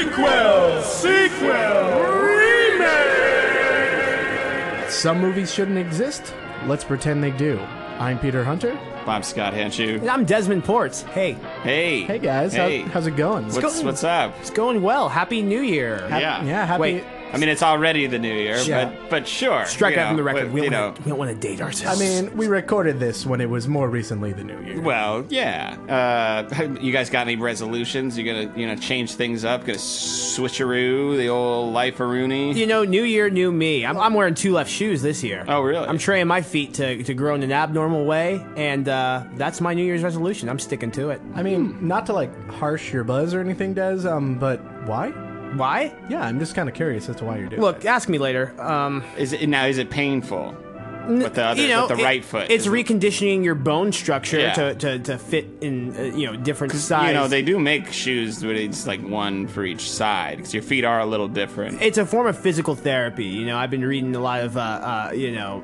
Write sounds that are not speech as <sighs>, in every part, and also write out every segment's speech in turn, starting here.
Prequel, sequel, remake. Some movies shouldn't exist. Let's pretend they do. I'm Peter Hunter. I'm Scott Henshu. And I'm Desmond Ports. Hey, Hey. Hey guys, Hey. How, how's it going? What's, going- what's up? it's going well. Happy New Year. yeah. Yeah, happy. Wait. I mean, it's already the new year, Yeah. but but sure. Strike you that from the record. but, We you don't, know, wanna, we don't want to date artists. I ourselves. mean, we recorded this when it was more recently the New Year. well, yeah. Uh, <laughs> you guys got any resolutions? You gonna you know change things up? Gonna switcheroo the old life of Rooney? you know, New Year, new me. I'm, I'm wearing two left shoes this year. Oh, really? I'm training my feet to, to grow in an abnormal way, and uh, that's my New Year's resolution. I'm sticking to it. I mean, not to like harsh your buzz or anything, Des. Um, but why? Why? Yeah, I'm just kind of curious as to why you're doing. Look, it. ask me later. Um, Is it now? Is it painful? With the other, you know, with the it- right foot. It's Is it- reconditioning your bone structure Yeah. to, to, to fit in, uh, you know, different size. You know, they do make shoes where it's like one for each side because your feet are a little different. it's a form of physical therapy. You know, I've been reading a lot of, uh, uh, you know,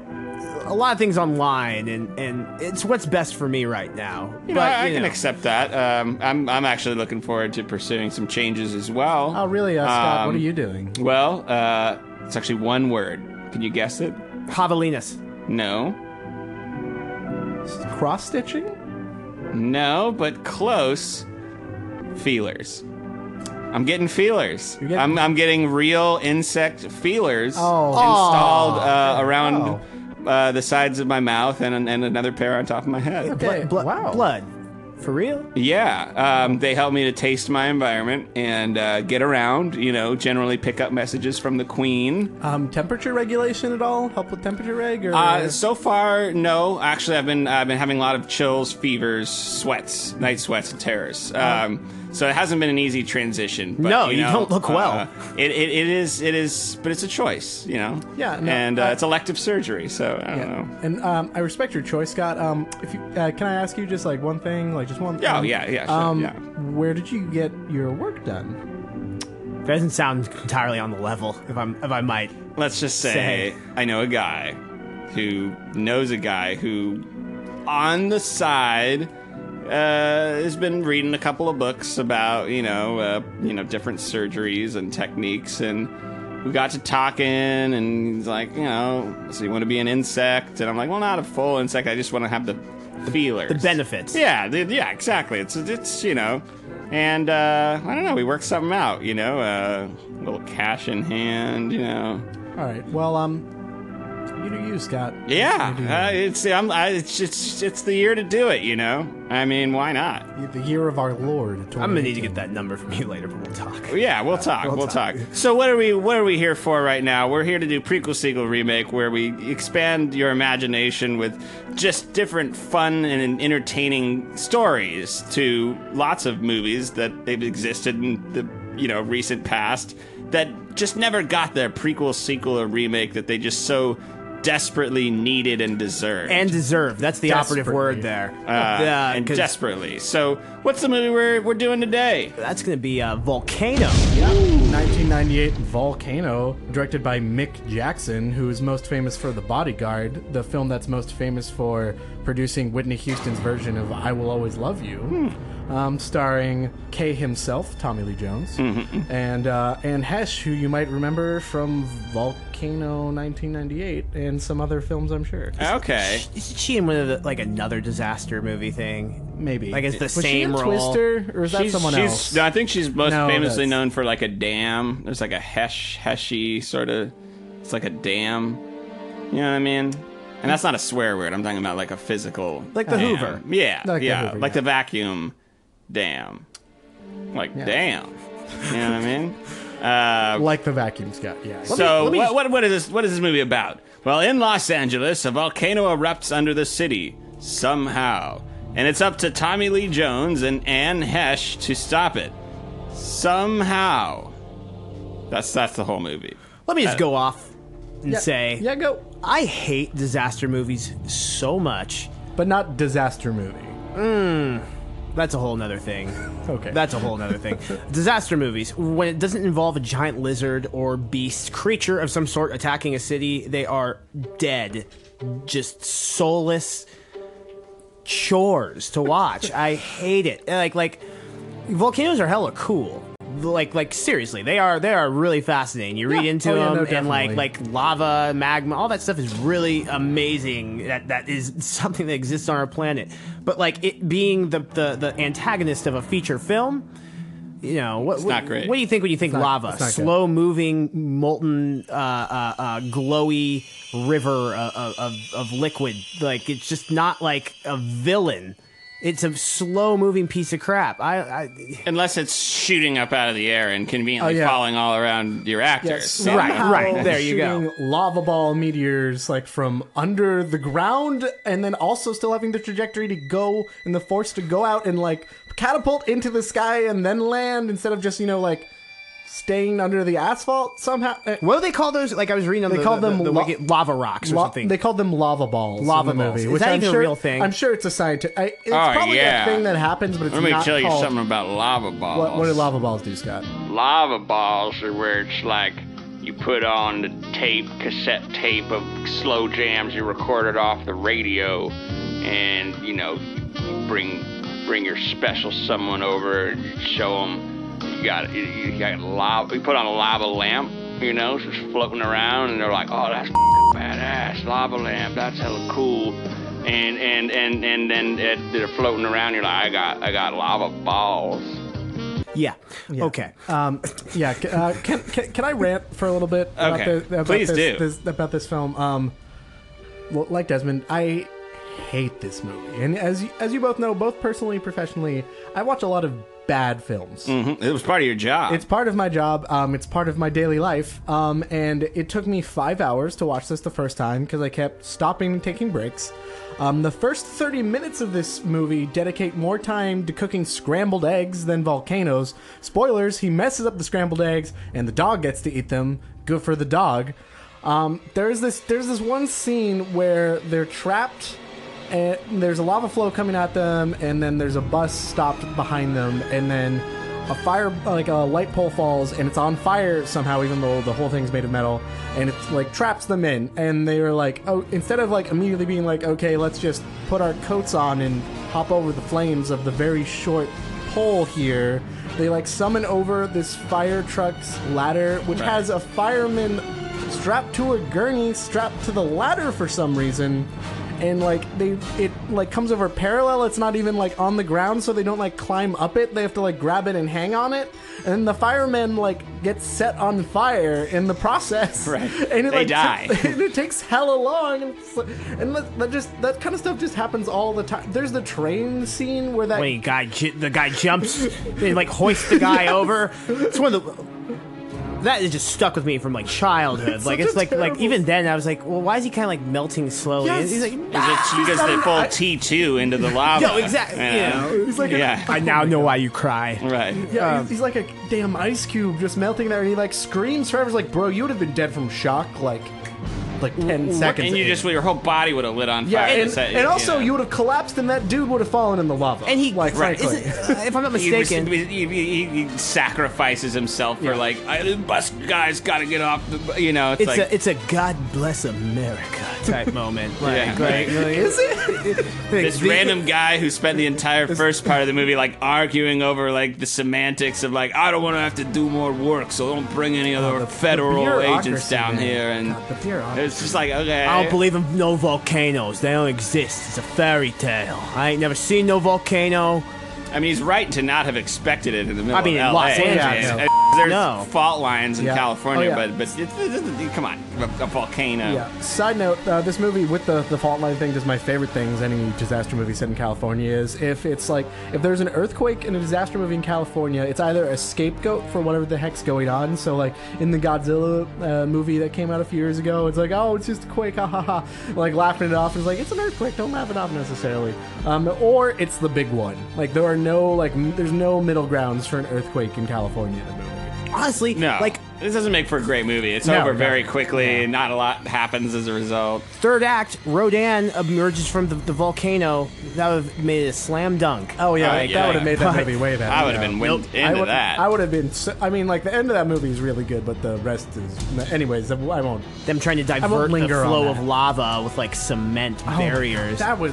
a lot of things online, and, and it's what's best for me right now. You know, But, I, I you can know. accept that. Um, I'm I'm actually looking forward to pursuing some changes as well. oh really, uh, Scott? what Um, are you doing? Well, uh, it's actually one word. Can you guess it? Javelinas. No. Cross stitching? No, but close. Feelers. I'm getting feelers. Getting- I'm, I'm getting real insect feelers Oh. installed uh, around Oh. uh, the sides of my mouth and, and another pair on top of my head. Okay. Blood. wow. Blood. For real? Yeah, um, they help me to taste my environment and uh, get around. You know, generally pick up messages from the queen. Um, temperature regulation at all? Help with temperature reg? Or Uh, so far, no. Actually, I've been I've been having a lot of chills, fevers, sweats, night sweats, and terrors. Um, so it hasn't been an easy transition. But, No, you, you don't look well. uh, it, it, it is it is, but it's a choice. You know. Yeah, no, and uh, uh, it's elective surgery, so I don't Yeah. know. And um, I respect your choice, Scott. Um, if you uh, can, I ask you just like one thing, like just one. Yeah, thing? yeah, yeah, sure, um, yeah. Where did you get your work done? That doesn't sound entirely on the level, if I'm if I might. Let's just say, Say. I know a guy who knows a guy who, on the side, uh, has been reading a couple of books about you know uh, you know different surgeries and techniques, and we got to talking, and he's like, you know, so you want to be an insect, and I'm like, well, not a full insect. I just want to have the feelers, The benefits. yeah, the, yeah, exactly. It's it's you know, and uh, I don't know. We worked something out, you know, uh, a little cash in hand, you know. All right. Well, um, you do you, Scott. Yeah, You uh, it's I'm, I, it's it's it's the year to do it. You know, I mean, why not? the year of our Lord. I'm gonna need to get that number from you later, but we'll talk. Yeah, we'll talk. We'll, talk. So what are we what are we here for right now? We're here to do prequel, sequel, remake, where we expand your imagination with just different fun and entertaining stories to lots of movies that they've existed in the you know recent past that just never got their prequel, sequel, or remake that they just so desperately needed and deserved. And deserve. That's the operative word there. uh, Yeah, and 'cause desperately. So, what's the movie we're, we're doing today? That's gonna be uh, Volcano. 1998 Volcano, directed by Mick Jackson, who is most famous for The Bodyguard, the film that's most famous for producing Whitney Houston's version of I Will Always Love You, um, starring K himself, Tommy Lee Jones, and uh, Anne Heche, who you might remember from Volcano 1998 and some other films, I'm sure. Okay. Isn't she in one of the, like another disaster movie thing? Maybe. Like it's the Was she same in role. Twister, or is that she's, someone she's, else? No, I think she's most No, famously that's- known for like a dam. There's like a hesh, heshy sort of. It's like a dam. You know what I mean? And that's not a swear word. I'm talking about like a physical. Like the dam. Hoover. Yeah, Like the yeah, Hoover, like yeah. the vacuum dam. Like damn. You know what I mean? <laughs> Uh, like the vacuum, Scott, yeah. so let me what, just- what, what is this what is this movie about well in los angeles a volcano erupts under the city somehow and it's up to tommy lee jones and anne heche to stop it somehow that's that's the whole movie Let me just go off and say yeah, go. I hate disaster movies so much. But not disaster movie. That's a whole nother thing. Okay. That's a whole nother thing. Disaster movies, when it doesn't involve a giant lizard or beast, creature of some sort attacking a city, they are dead. Just soulless chores to watch. I hate it. Like like volcanoes are hella cool. Like like seriously, they are they are really fascinating. You read Yeah. into Oh, yeah, them no, and like like lava, magma, all that stuff is really amazing. That that is <laughs> something that exists on our planet. But like it being the the, the antagonist of a feature film, you know, what, what, not great. what do you think when you think not- lava? it's not good. Slow moving, molten, uh, uh, uh, glowy river uh, of, of of liquid. Like it's just not like a villain. It's a slow moving piece of crap. I, I Unless it's shooting up out of the air and conveniently Oh, yeah. falling all around your actors. So- Right, right. There you go. shooting Lava ball meteors like from under the ground, and then also still having the trajectory to go and the force to go out and like catapult into the sky and then land instead of just you know like staying under the asphalt somehow. Uh, What do they call those? Like I was reading on They the, call the, them the, the lo- lava rocks or Lo- something. They call them lava balls. Lava in the balls. movie, Is which that I'm even a real thing? I'm sure it's a scientific. I, it's Oh, probably yeah. a thing that happens, but it's Let me not tell you called- something about lava balls. What, what do lava balls do, Scott? lava balls are where it's like you put on the tape, cassette tape of slow jams you recorded off the radio, and you know, you bring bring your special someone over and show them you got you, you got lava. You put on a lava lamp, you know, just floating around, and they're like, "Oh, that's badass, lava lamp. That's hella cool." And and and and then they're floating around. You're like, "I got I got lava balls." yeah. Okay. Um, yeah, uh, can, can can I rant for a little bit? About Okay. this, about Please this, do. This, about this film. Um, well, like Desmond, I hate this movie, and as you, as you both know, both personally, and professionally, I watch a lot of bad films. Mhm. It was part of your job. It's part of my job. Um, it's part of my daily life. Um, and it took me five hours to watch this the first time because I kept stopping and taking breaks. Um, the first 30 minutes of this movie dedicate more time to cooking scrambled eggs than volcanoes. Spoilers, he messes up the scrambled eggs and the dog gets to eat them. Good for the dog. Um, there's this there's this one scene where they're trapped and there's a lava flow coming at them, and then there's a bus stopped behind them, and then a fire, like a light pole falls, and it's on fire somehow, even though the whole thing's made of metal, and it's like traps them in, and they were like, oh, instead of like immediately being like, okay, let's just put our coats on and hop over the flames of the very short pole here. They like summon over this fire truck's ladder, which Right. has a fireman strapped to a gurney, strapped to the ladder for some reason. And like they, it like comes over parallel. It's not even like on the ground, so they don't like climb up it. They have to like grab it and hang on it. And then the firemen like get set on fire in the process. <laughs> Right. And it, They like, die. and <laughs> it takes hella long. And, like- and that, that just that kind of stuff just happens all the time. There's the train scene where that Wait, guy ju- the guy jumps and like hoists the guy <laughs> over. It's one of the that is just stuck with me from like childhood. like it's a like like even then I was like, well, why is he kind of like melting slowly? Yes. He's like, Is it because they fall T two into the <laughs> lava? No, exactly, Yeah. you know. He's like a- yeah. I now know why you cry. right. Yeah, Um, he's, he's like a damn ice cube just melting there, and he like screams. Trevor's like, "Bro, you would have been dead from shock like, like ten seconds." And you in." just your whole body would have lit on yeah, fire. and, So, and also know. you would have collapsed, and that dude would have fallen in the lava. And he like, Right. frankly, Isn't, uh, if I'm not <laughs> mistaken, he, he, he, he sacrifices himself for like I, the bus guy's got to get off the you know it's, it's like a it's a God bless America type moment. Like, Yeah, like, like- is it? <laughs> this the- random guy who spent the entire first part of the movie like arguing over like the semantics of like I don't want to have to do more work so don't bring any other Oh, the- federal agents bureaucracy, down man. here and God, the bureaucracy. it's just like okay I don't believe in no volcanoes. They don't exist. It's a fairy tale. I ain't never seen no volcano. I mean, he's right to not have expected it in the middle I mean, of LA. Los Angeles. Yeah, Yeah, There's No. fault lines in Yeah. California, Oh, yeah. but but it's, it's, it's- come on, a, a volcano. Yeah. Side note: uh, This movie with the the fault line thing is my favorite things. Any disaster movie set in California is if it's like if there's an earthquake in a disaster movie in California, it's either a scapegoat for whatever the heck's going on. So like in the Godzilla uh, movie that came out a few years ago, it's like oh it's just a quake, ha ha ha, like laughing it off. It's like it's an earthquake, don't laugh it off necessarily. Um, or it's the big one. Like there are no like m- there's no middle grounds for an earthquake in California in the movie. Honestly, No, like this doesn't make for a great movie. It's No, over no. very quickly. Not a lot happens as a result. third act, Rodan emerges from the, the volcano. That would have made it a slam dunk. Oh yeah, Uh, that yeah. would have made that But- movie way better. I would have been wind Nope. into I would, that. I would have been. So, I mean, like the end of that movie is really good, but the rest is. Anyways, I won't. Them trying to divert the linger on flow that. of lava with like cement barriers. That was.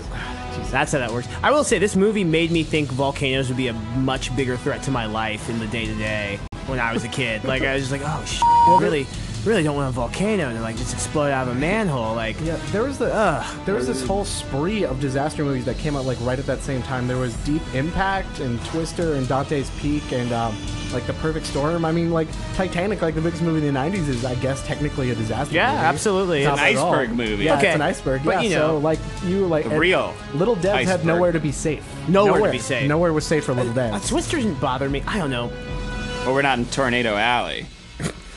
That's how that works. I will say this movie made me think volcanoes would be a much bigger threat to my life in the day to day. when I was a kid. Like I was just like, oh, sh- I really, really don't want a volcano to like just explode out of a manhole. Like, Yeah, there was the Ugh. there was this whole spree of disaster movies that came out like right at that same time. There was Deep Impact and Twister and Dante's Peak and um, like The Perfect Storm. I mean, like Titanic, like the biggest movie in the '90s, is I guess technically a disaster. Yeah, movie. absolutely. It's It's an iceberg movie. Yeah, Okay, it's an iceberg. but yeah, you know- so like you like The real Little Dev had nowhere to be safe. Nowhere to be safe. Nowhere was safe for Little Dev. uh, Twister didn't bother me. I don't know. Well, we're not in Tornado Alley.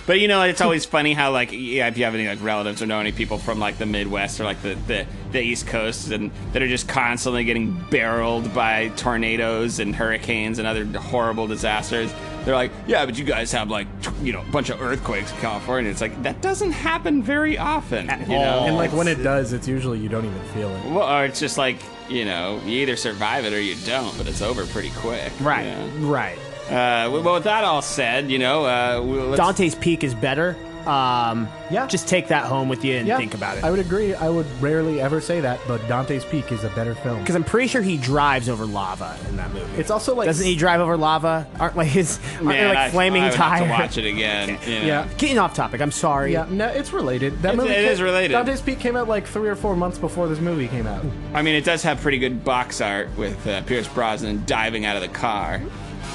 But you know, it's always funny how like yeah, if you have any like relatives or know any people from like the Midwest or like the, the, the East Coast and that are just constantly getting barreled by tornadoes and hurricanes and other horrible disasters. They're like, yeah, but you guys have like you know a bunch of earthquakes in California. It's like that doesn't happen very often, you know. and like when it does, it's usually you don't even feel it. Well, or it's just like you know, you either survive it or you don't, but it's over pretty quick. Right, you know? right. Uh, well, with that all said, you know, uh, we'll- let's- Dante's Peak is better. Um, Yeah. Just take that home with you and Yeah, think about it. I would agree. I would rarely ever say that, but Dante's Peak is a better film. Because I'm pretty sure he drives over lava in that movie. It's also like Doesn't he drive over lava? Aren't like his aren't Man, like I- flaming I would have tires? to watch it again. <laughs> you know. Yeah. Getting off topic. I'm sorry. Yeah, no, it's related. That It- movie it ca- is related. Dante's Peak came out like three or four months before this movie came out. I mean, it does have pretty good box art with uh, Pierce Brosnan diving out of the car.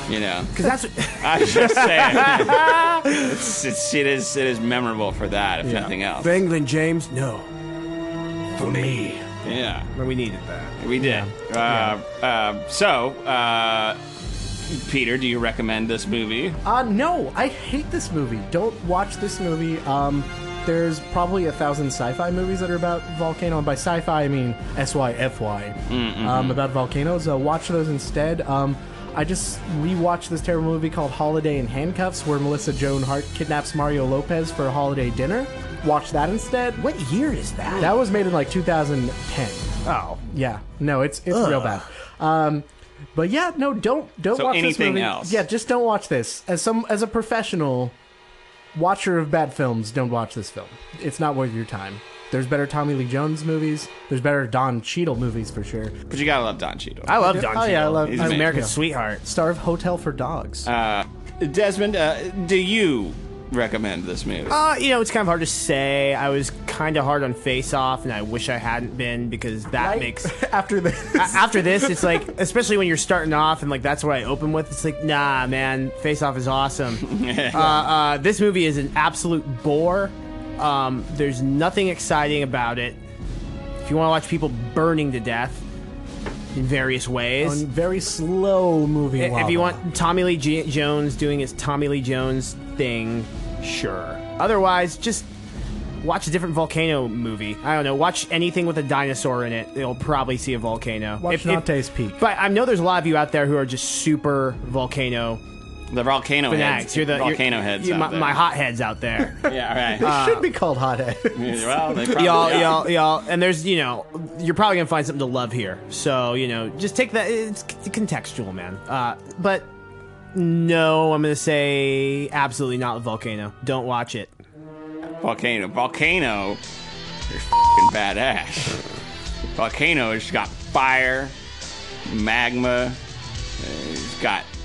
You know, <laughs> Because that's I'm just saying, <laughs> it's, it's, it is it is memorable for that, if nothing else. England, James. No, For me. Yeah, But we needed that. we did. Uh, uh, so, uh, Peter, do you recommend this movie? Uh, no, I hate this movie. Don't watch this movie. Um, there's probably a thousand sci-fi movies that are about volcano, and by sci-fi I mean S-Y-F-Y, um, about volcanoes. Uh, watch those instead. Um, I just rewatched this terrible movie called Holiday in Handcuffs, where Melissa Joan Hart kidnaps Mario Lopez for a holiday dinner. Watch that instead. What year is that? That was made in like 2010. oh, Yeah, no, it's it's real bad. Um, but yeah, no, don't don't So watch this anything movie. else? Yeah, just don't watch this. As some as a professional watcher of bad films, don't watch this film. It's not worth your time. There's better Tommy Lee Jones movies. There's better Don Cheadle movies for sure. But you gotta love Don Cheadle. I love Don Oh, yeah, I love- He's I mean, sweetheart. Star of Hotel for Dogs. Uh, Desmond, uh, do you recommend this movie? Uh, you know, it's kind of hard to say. I was kind of hard on Face Off, and I wish I hadn't been because that Right? makes. <laughs> after this. A- After this, it's like, especially when you're starting off and like that's what I open with. It's like, nah, man, Face Off is awesome. <laughs> uh, uh, this movie is an absolute bore. Um, there's nothing exciting about it. If you want to watch people burning to death in various ways, on very slow moving. if lava. you want Tommy Lee J- Jones doing his Tommy Lee Jones thing, sure. Otherwise, just watch a different volcano movie. I don't know. Watch anything with a dinosaur in it. You'll probably see a volcano. watch Dante's Peak. but I know there's a lot of you out there who are just super volcano the volcano fanatics. heads. You're the you're- volcano heads. you're out my, there. my hot heads out there. <laughs> Yeah, right. it should be called Hothead. <laughs> well, they probably y'all, are. y'all, y'all, and there's, you know, you're probably gonna find something to love here. So, you know, just take that. It's contextual, man. Uh, but no, I'm gonna say absolutely not volcano. Don't watch it. Volcano. Volcano is fing badass. Volcano has got fire, magma. uh, It's got fing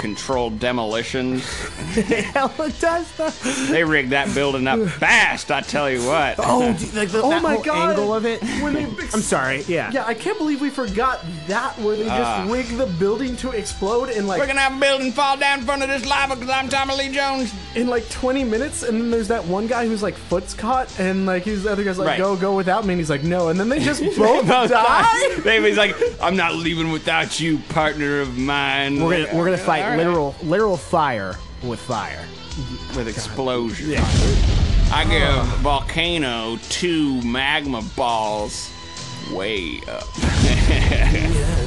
controlled demolitions. <laughs> Hell, it does though. They rigged that building up <laughs> fast. I tell you what. Oh, dude, like the, Oh that my whole God. angle of it. When they <laughs> I'm sorry. Yeah. Yeah, I can't believe we forgot that where they just Ah. rig the building to explode in like We're gonna have a building fall down in front of this lava because I'm Tommy Lee Jones. in like 20 minutes, and then there's that one guy who's like foot's caught, and like he's the other guy's like, Right. "Go, go without me," and he's like, "No," and then they just both Both die. die. They was like, I'm not leaving without you, partner of mine. We're gonna we're gonna fight All right. literal literal fire with fire. with explosion. I give Volcano two magma balls way up. <laughs>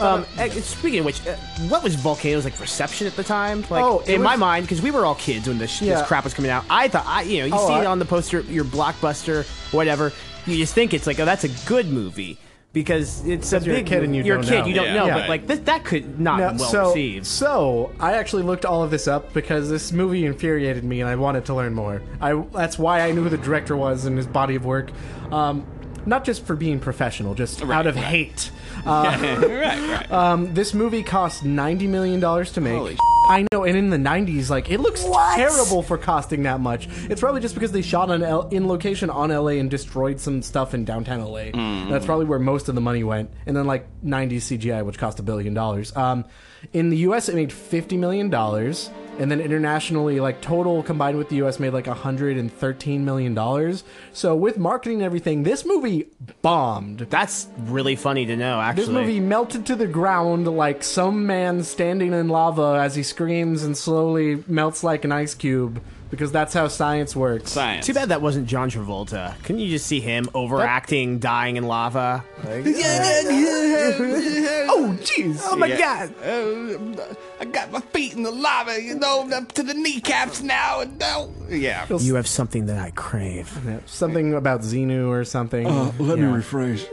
Um, eh, speaking of which, uh, what was Volcano's like reception at the time? Like, Oh, it in my mind, because we were all kids when this, Yeah. this crap was coming out. I thought, I you know, you Oh, see it on the poster, your blockbuster, whatever. You just think it's like, oh, that's a good movie because it's a you're a big. kid and you you're don't a kid, know. you don't Yeah, know, right. but like this, that could not No, be well so, received. so I actually looked all of this up because this movie infuriated me, and I wanted to learn more. I that's why I knew who the director was and his body of work, um, not just for being professional, just out of right. hate. <laughs> right, right. Um, this movie cost ninety million dollars to make. Holy I know, and in the '90s, like it looks terrible for costing that much. It's probably just because they shot on L- in location on LA and destroyed some stuff in downtown LA. That's probably where most of the money went. And then like '90s CGI, which cost a billion dollars. Um, in the U.S., it made fifty million dollars, and then internationally, like total combined with the U.S., made like hundred and thirteen million dollars. So with marketing and everything, this movie bombed. That's really funny to know. Actually, This movie melted to the ground like some man standing in lava as he screams and slowly melts like an ice cube because that's how science works. Science. Too bad that wasn't John Travolta. Couldn't you just see him overacting, dying in lava? Like, <laughs> Oh, jeez. oh my Yeah. god! Uh, I got my feet in the lava, you know, up to the kneecaps now, and now. Yeah. You have something that I crave. Something about Xenu or something. let Yeah. me rephrase.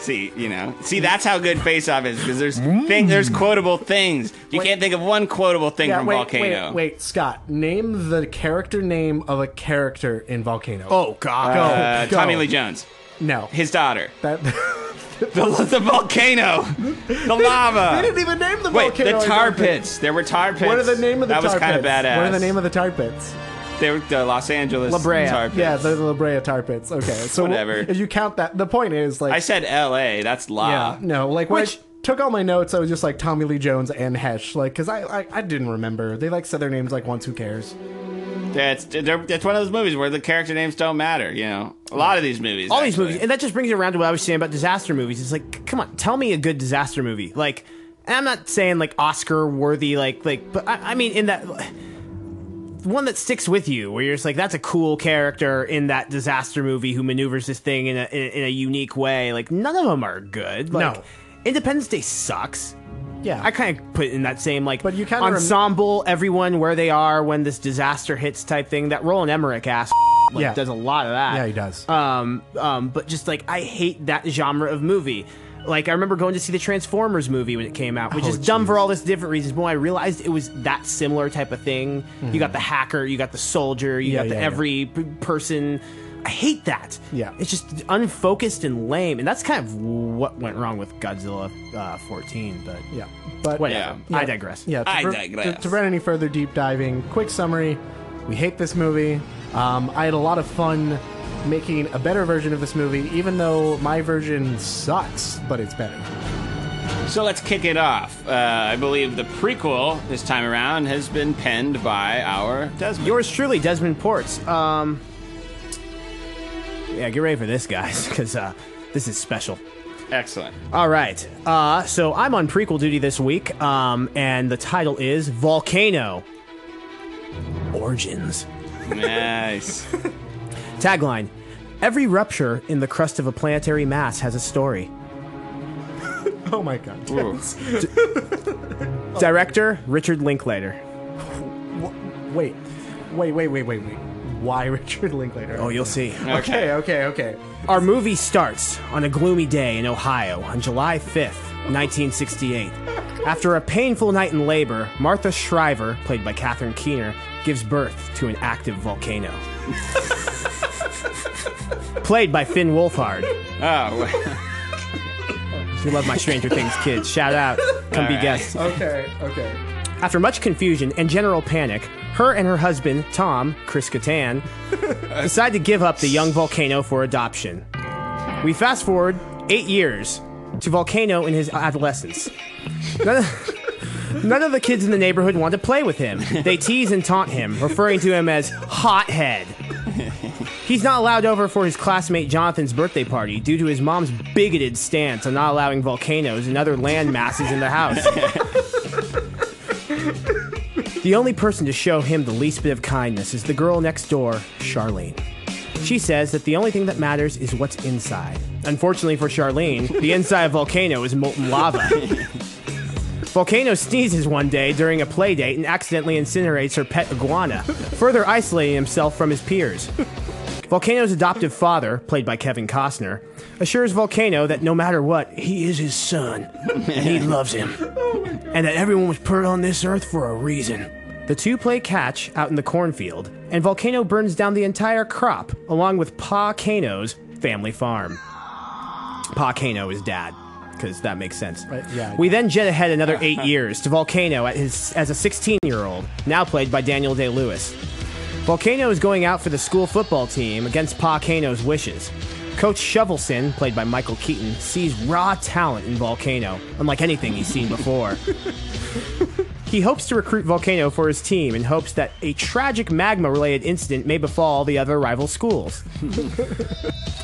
See, you know, see that's how good Face Off is because there's thing, there's quotable things. You can't think of one quotable thing Yeah, from wait, Volcano. wait, wait, Scott. Name the character name of a character in Volcano. Oh god! Uh, Go. Tommy Lee Jones, no. his daughter, That <laughs> <laughs> the, the volcano, the lava. they didn't even name the Wait, volcano. the tar pits. There were tar pits. What are the name of the that tar was kind pits? of badass. What are the name of the tar pits? They were the Los Angeles La Brea. tar pits. Yeah, the La Brea tar pits. Okay, so Whatever. If you count that, the point is like I said L.A. That's La. Yeah, no, like Which- I took all my notes, I was just like Tommy Lee Jones and Heche, like because I, I I didn't remember. They like said their names like once. Who cares? That's they're- one of those movies where the character names don't matter. You know, a lot of these movies. All these movies, and that just brings it around to what I was saying about disaster movies. It's like, come on, tell me a good disaster movie. Like, and I'm not saying like Oscar worthy, like like, but I, I mean in that one that sticks with you, where you're just like, that's a cool character in that disaster movie who maneuvers this thing in a in, in a unique way. Like, none of them are good. Like, No. Independence Day sucks. Yeah, I kind of put in that same like But you kinda rem- ensemble, everyone where they are when this disaster hits type thing. That Roland Emmerich ass <laughs> like, Yeah. does a lot of that. Yeah, he does. Um, um, but just like I hate that genre of movie. Like I remember going to see the Transformers movie when it came out, which Oh, is dumb for all this different reasons. But when I realized it was that similar type of thing, you got the hacker, you got the soldier, you Mm-hmm. Yeah, got the yeah, yeah. every p- person. I hate that. Yeah. it's just unfocused and lame, and that's kind of what went wrong with Godzilla uh, 14. But yeah, but whatever. Yeah. I digress. Yeah, to I pre- digress. To, to prevent any further deep diving, quick summary: we hate this movie. Um, I had a lot of fun making a better version of this movie, even though my version sucks, but it's better. So let's kick it off. Uh, I believe the prequel this time around has been penned by our Desmond. Yours truly, Desmond Ports. Um, yeah, get ready for this, guys, <laughs> because uh, this is special. Excellent. All right. Uh, so I'm on prequel duty this week, um, and the title is Volcano Origins. Nice. <laughs> Tagline Every rupture in the crust of a planetary mass has a story. <laughs> Oh my god! Ooh. Director Richard Linklater. Wait, wait, wait, wait, wait, wait. Why <laughs> Richard Linklater? Oh, you'll see. Okay, okay, okay. Our movie starts on a gloomy day in Ohio on July 5th, 1968. After a painful night in labor, Martha Shriver, played by Catherine Keener, gives birth to an active volcano. <laughs> <laughs> played by Finn Wolfhard. Oh, You love my Stranger Things kids. Shout out. Come be All right. guests. Okay, okay. After much confusion and general panic, her and her husband, Tom, Chris Kattan, <laughs> decide to give up the young volcano for adoption. We fast forward eight years to Volcano in his adolescence. None of, <laughs> none of the kids in the neighborhood want to play with him. They tease and taunt him, referring to him as Hothead. He's not allowed over for his classmate Jonathan's birthday party due to his mom's bigoted stance on not allowing volcanoes and other land masses in the house. The only person to show him the least bit of kindness is the girl next door, Charlene. She says that the only thing that matters is what's inside. Unfortunately for Charlene, the inside of Volcano is molten lava. Volcano sneezes one day during a play date and accidentally incinerates her pet iguana, further isolating himself from his peers. Volcano's adoptive father, played by Kevin Costner, assures Volcano that no matter what, he is his son, and <laughs> he loves him and that everyone was put on this earth for a reason. The two play catch out in the cornfield, and Volcano burns down the entire crop, along with Pa Kano's family farm. Pa Kano is dad. because that makes sense. Right, yeah. We then jet ahead another <laughs> eight years to Volcano at his, as a 16 year old, now played by Daniel Day Lewis. Volcano is going out for the school football team against Pa Kano's wishes. Coach Shovelson, played by Michael Keaton, sees raw talent in Volcano, unlike anything he's seen before. <laughs> He hopes to recruit Volcano for his team and hopes that a tragic magma related incident may befall the other rival schools. <laughs>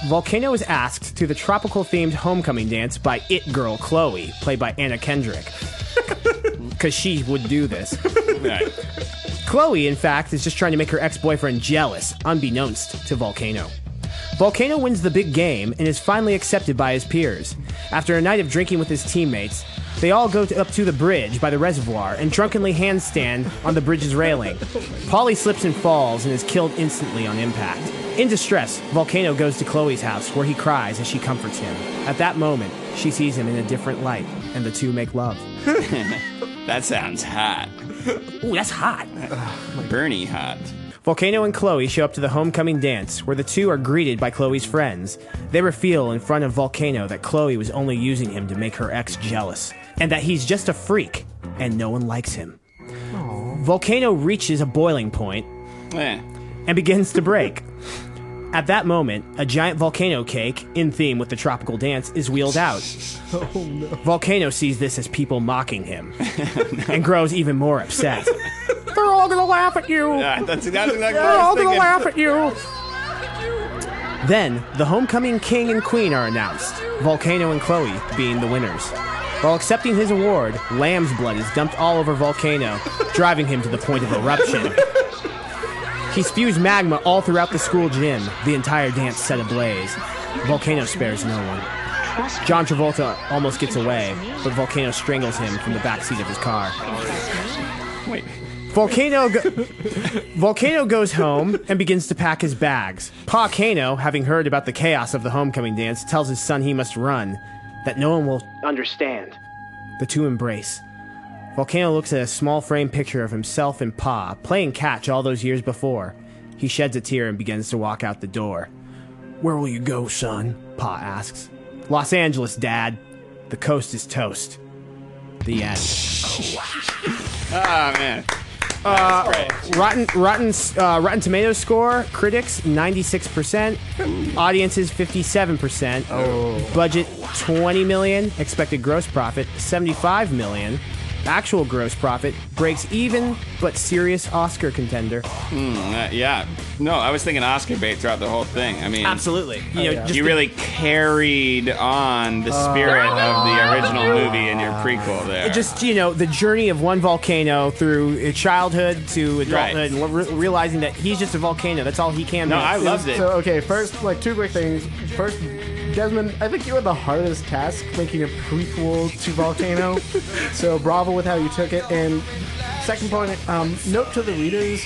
Volcano is asked to the tropical themed homecoming dance by It Girl Chloe, played by Anna Kendrick. Because she would do this. Chloe, in fact, is just trying to make her ex boyfriend jealous, unbeknownst to Volcano. Volcano wins the big game and is finally accepted by his peers. After a night of drinking with his teammates, they all go to, up to the bridge by the reservoir and drunkenly handstand on the bridge's railing. Polly slips and falls and is killed instantly on impact. In distress, Volcano goes to Chloe's house where he cries as she comforts him. At that moment, she sees him in a different light, and the two make love. <laughs> That sounds hot. Ooh, that's hot. Bernie hot. Volcano and Chloe show up to the homecoming dance, where the two are greeted by Chloe's friends. They reveal in front of Volcano that Chloe was only using him to make her ex jealous, and that he's just a freak, and no one likes him. Volcano reaches a boiling point Eh. and begins to break. At that moment, a giant volcano cake, in theme with the tropical dance, is wheeled out. <laughs> Volcano sees this as people mocking him <laughs> and grows even more upset. <laughs> They're all gonna laugh at you! Yeah, that's exactly They're all gonna laugh at you. Then, the homecoming king and queen are announced, Volcano and Chloe being the winners. While accepting his award, lamb's blood is dumped all over Volcano, driving him to the point of eruption. He spews magma all throughout the school gym, the entire dance set ablaze. Volcano spares no one. John Travolta almost gets away, but Volcano strangles him from the backseat of his car. Wait. Volcano go- Volcano goes home and begins to pack his bags. Pa Kano, having heard about the chaos of the homecoming dance, tells his son he must run, that no one will understand. The two embrace. Volcano looks at a small frame picture of himself and Pa playing catch all those years before. He sheds a tear and begins to walk out the door. Where will you go, son? Pa asks. Los Angeles, Dad. The coast is toast. The end. Oh <laughs> man. Uh, Rotten Rotten uh, Rotten Tomatoes score: critics ninety six percent, audiences fifty seven percent. Oh. Budget twenty million. Expected gross profit seventy five million. Actual gross profit breaks even, but serious Oscar contender. Uh, yeah. No, I was thinking Oscar bait throughout the whole thing. I mean, Absolutely. You know, yeah. You really carried on the spirit of the original movie in your prequel there. just you know the journey of one volcano through uh, childhood to adulthood, Right. and re- realizing that he's just a volcano. That's all he can no, be. I loved it. So okay, first like two quick things. First, Desmond, I think you had the hardest task making a prequel to Volcano. <laughs> so bravo with how you took it. And second point, um, note to the readers.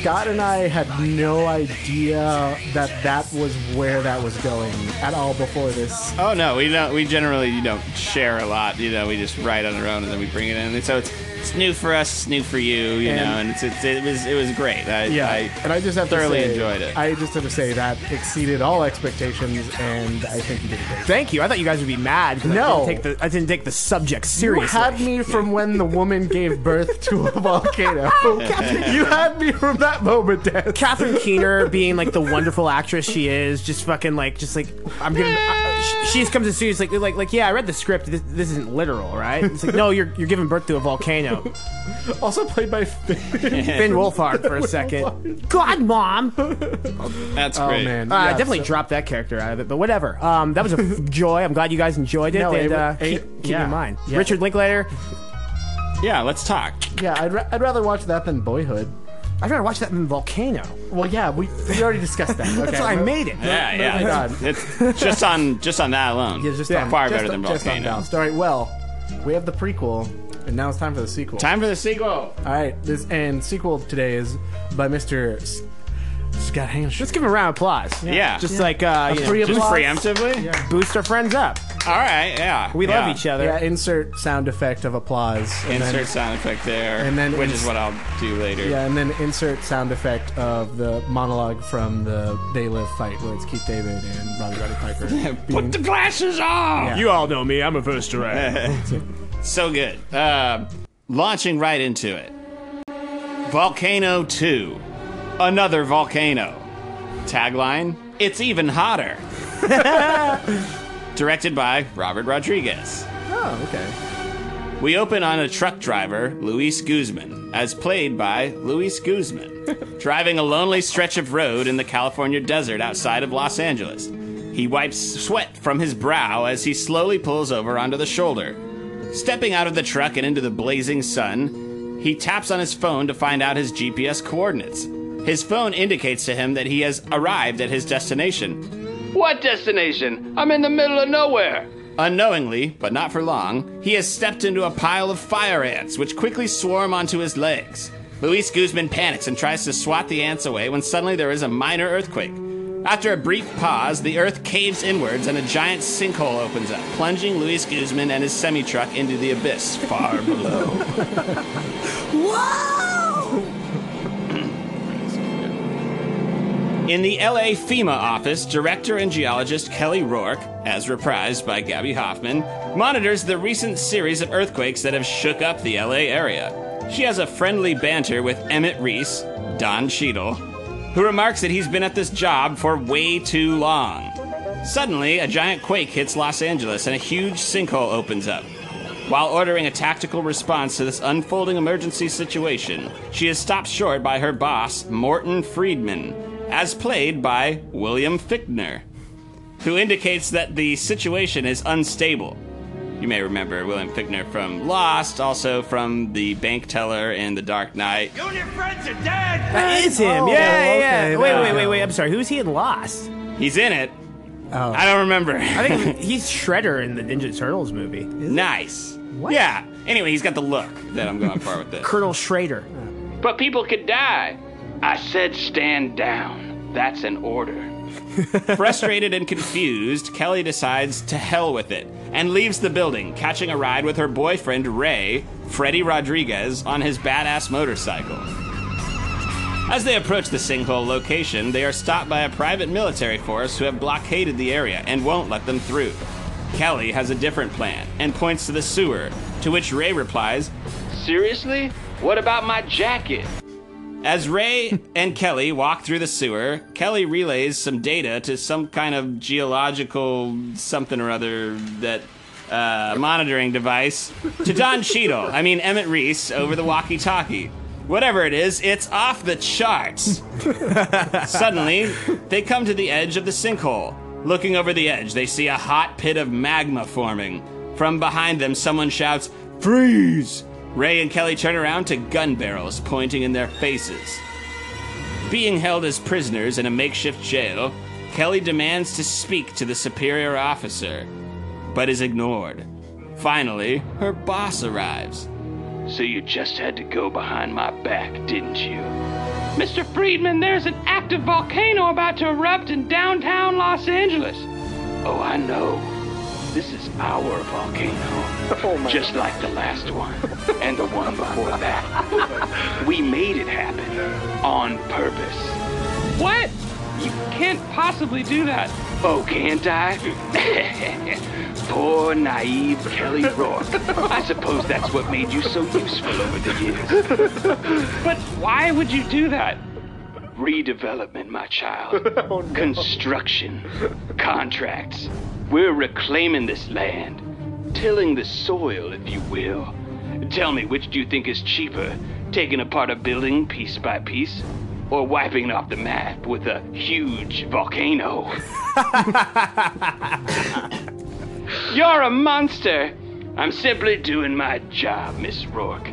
Scott and I had no idea that that was where that was going at all before this. Oh no, we don't. We generally you don't share a lot. You know, we just write on our own and then we bring it in. And so it's it's new for us, it's new for you. You And- know, and it's, it's it was it was great. I, Yeah, I, and I just have thoroughly to say, enjoyed it. I just have to say that exceeded all expectations, and I think you did a great. Thank you. I thought you guys would be mad No. I, didn't take the, I didn't take the subject You seriously. had me from when the woman gave birth to a volcano. <laughs> Oh, <laughs> you had me from that moment, Dan. Catherine Keener being like the wonderful actress she is, just fucking like, just like I'm gonna. Uh, she, she just comes to see like, like, like, yeah, I read the script. This, this isn't literal, right? It's like, no, you're you're giving birth to a volcano. <laughs> Also played by Finn. <laughs> Finn Wolfhard for a second. God, mom. Uh, That's Oh great. man, I Yeah, definitely so- dropped that character out of it, but whatever. Um, that was a f- <laughs> joy. I'm glad you guys enjoyed it, No, and it- uh, it- keep, keep yeah. in mind. Yeah. Richard Linklater. Yeah, let's talk. Yeah, I'd, ra- I'd rather watch that than Boyhood. I'd rather watch that than Volcano. Well, yeah, we, we already discussed that. <laughs> Okay. That's why I made it. Yeah, no, yeah. God. It's, it's just on just on that alone. Yeah, just Yeah, on, far just better on- than just on Volcano. Ballast. All right, well, we have the prequel, and now it's time for the sequel. Time for the sequel. All right, this and sequel today is by Mr. S- Scott Hansen. Let's give him a round of applause. Yeah. Just like uh, you know, free Just applause. preemptively. boost our friends up. All right, yeah. We yeah. love each other. Yeah, insert sound effect of applause. and Insert then- sound effect there, and then which ins- is what I'll do later. yeah, and then insert sound effect of the monologue from the They Live fight, where it's Keith David and Roddy Roddy Piper. <laughs> Put the glasses on. Yeah. You all know me. I'm a first direct. <laughs> So good. Uh, launching right into it. Volcano 2. Another volcano. Tagline It's even hotter. <laughs> Directed by Robert Rodriguez. oh, okay. We open on a truck driver, Luis Guzman, as played by Luis Guzman, <laughs> driving a lonely stretch of road in the California desert outside of Los Angeles. He wipes sweat from his brow as he slowly pulls over onto the shoulder. Stepping out of the truck and into the blazing sun, he taps on his phone to find out his GPS coordinates. His phone indicates to him that he has arrived at his destination. What destination? I'm in the middle of nowhere. Unknowingly, but not for long, he has stepped into a pile of fire ants, which quickly swarm onto his legs. Luis Guzman panics and tries to swat the ants away when suddenly there is a minor earthquake. After a brief pause, the earth caves inwards and a giant sinkhole opens up, plunging Luis Guzman and his semi truck into the abyss far below. <laughs> In the LA FEMA office, director and geologist Kelly Rourke, as reprised by Gaby Hoffmann, monitors the recent series of earthquakes that have shook up the LA area. She has a friendly banter with Emmett Reese, Don Cheadle, who remarks that he's been at this job for way too long. Suddenly, a giant quake hits Los Angeles and a huge sinkhole opens up. While ordering a tactical response to this unfolding emergency situation, she is stopped short by her boss, Morton Friedman, as played by William Fichtner, who indicates that the situation is unstable. You may remember William Fichtner from Lost, also from The Bank Teller in The Dark Knight. You and your friends are dead. That is him. Oh, yeah, yeah, yeah. okay, Wait, now wait, wait, wait. I'm sorry. Who's he in Lost? He's in it. Oh. I don't remember. I think <laughs> he's Shredder in the Ninja Turtles movie. nice. What? Yeah. Anyway, he's got the look that I'm going for with this. Colonel Schrader. But people could die. I said stand down. That's an order. <laughs> Frustrated and confused, Kelly decides to hell with it and leaves the building, catching a ride with her boyfriend Ray, Freddy Rodriguez, on his badass motorcycle. As they approach the sinkhole location, they are stopped by a private military force who have blockaded the area and won't let them through. Kelly has a different plan and points to the sewer, to which Ray replies, Seriously? What about my jacket? As Ray and Kelly walk through the sewer, Kelly relays some data to some kind of geological something or other that uh, monitoring device to Don Cheadle. I mean Emmett Reese over the walkie-talkie. Whatever it is, it's off the charts. <laughs> Suddenly, they come to the edge of the sinkhole. Looking over the edge, they see a hot pit of magma forming. From behind them, someone shouts, Freeze! Ray and Kelly turn around to gun barrels pointing in their faces. Being held as prisoners in a makeshift jail, Kelly demands to speak to the superior officer, but is ignored. Finally, her boss arrives. So you just had to go behind my back, didn't you? Mr. Friedman, there's an active volcano about to erupt in downtown Los Angeles. Oh, I know. This is our volcano. Oh just like the last one. <laughs> And the one before that. <laughs> we made it happen. On purpose. What? You can't possibly do that. Oh, can't I? <laughs> Poor, naive Kelly Rourke. I suppose that's what made you so useful over the years. But why would you do that? Redevelopment, my child. Oh, Construction. Contracts. We're reclaiming this land. Tilling the soil, if you will. Tell me, which do you think is cheaper? Taking apart a building piece by piece? Or wiping off the map with a huge volcano? <laughs> You're a monster! I'm simply doing my job, Miss Rourke.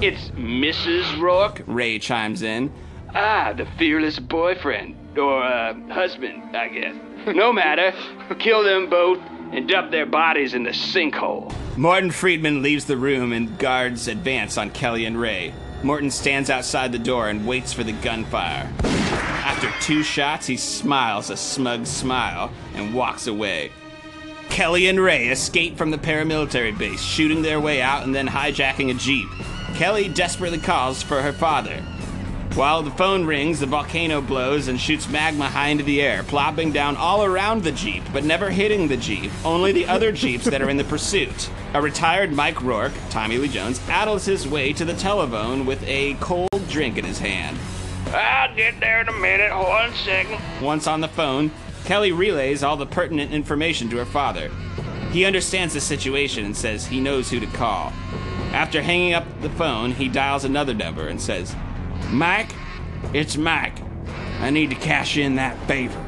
It's Mrs. Rourke? Ray chimes in. Ah, the fearless boyfriend. Or, uh, husband, I guess. No matter. Kill them both and dump their bodies in the sinkhole. Morton Friedman leaves the room and guards advance on Kelly and Ray. Morton stands outside the door and waits for the gunfire. After two shots, he smiles a smug smile and walks away. Kelly and Ray escape from the paramilitary base, shooting their way out and then hijacking a jeep. Kelly desperately calls for her father. While the phone rings, the volcano blows and shoots magma high into the air, plopping down all around the Jeep, but never hitting the Jeep, only the other Jeeps that are in the pursuit. A retired Mike Rourke, Tommy Lee Jones, addles his way to the telephone with a cold drink in his hand. I'll get there in a minute. One second. Once on the phone, Kelly relays all the pertinent information to her father. He understands the situation and says he knows who to call. After hanging up the phone, he dials another number and says, Mike, it's Mike. I need to cash in that favor.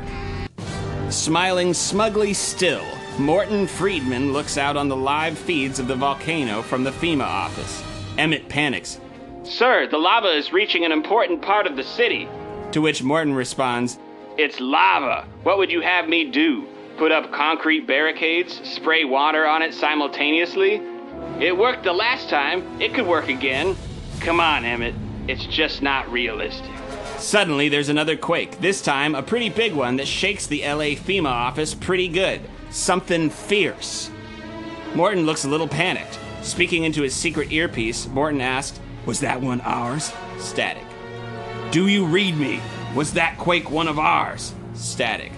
Smiling smugly still, Morton Friedman looks out on the live feeds of the volcano from the FEMA office. Emmett panics, Sir, the lava is reaching an important part of the city. to which Morton responds, It's lava. What would you have me do? Put up concrete barricades? Spray water on it simultaneously? It worked the last time. It could work again. Come on, Emmett. It's just not realistic. Suddenly, there's another quake, this time a pretty big one that shakes the LA FEMA office pretty good. Something fierce. Morton looks a little panicked. Speaking into his secret earpiece, Morton asked, Was that one ours? Static. Do you read me? Was that quake one of ours? Static.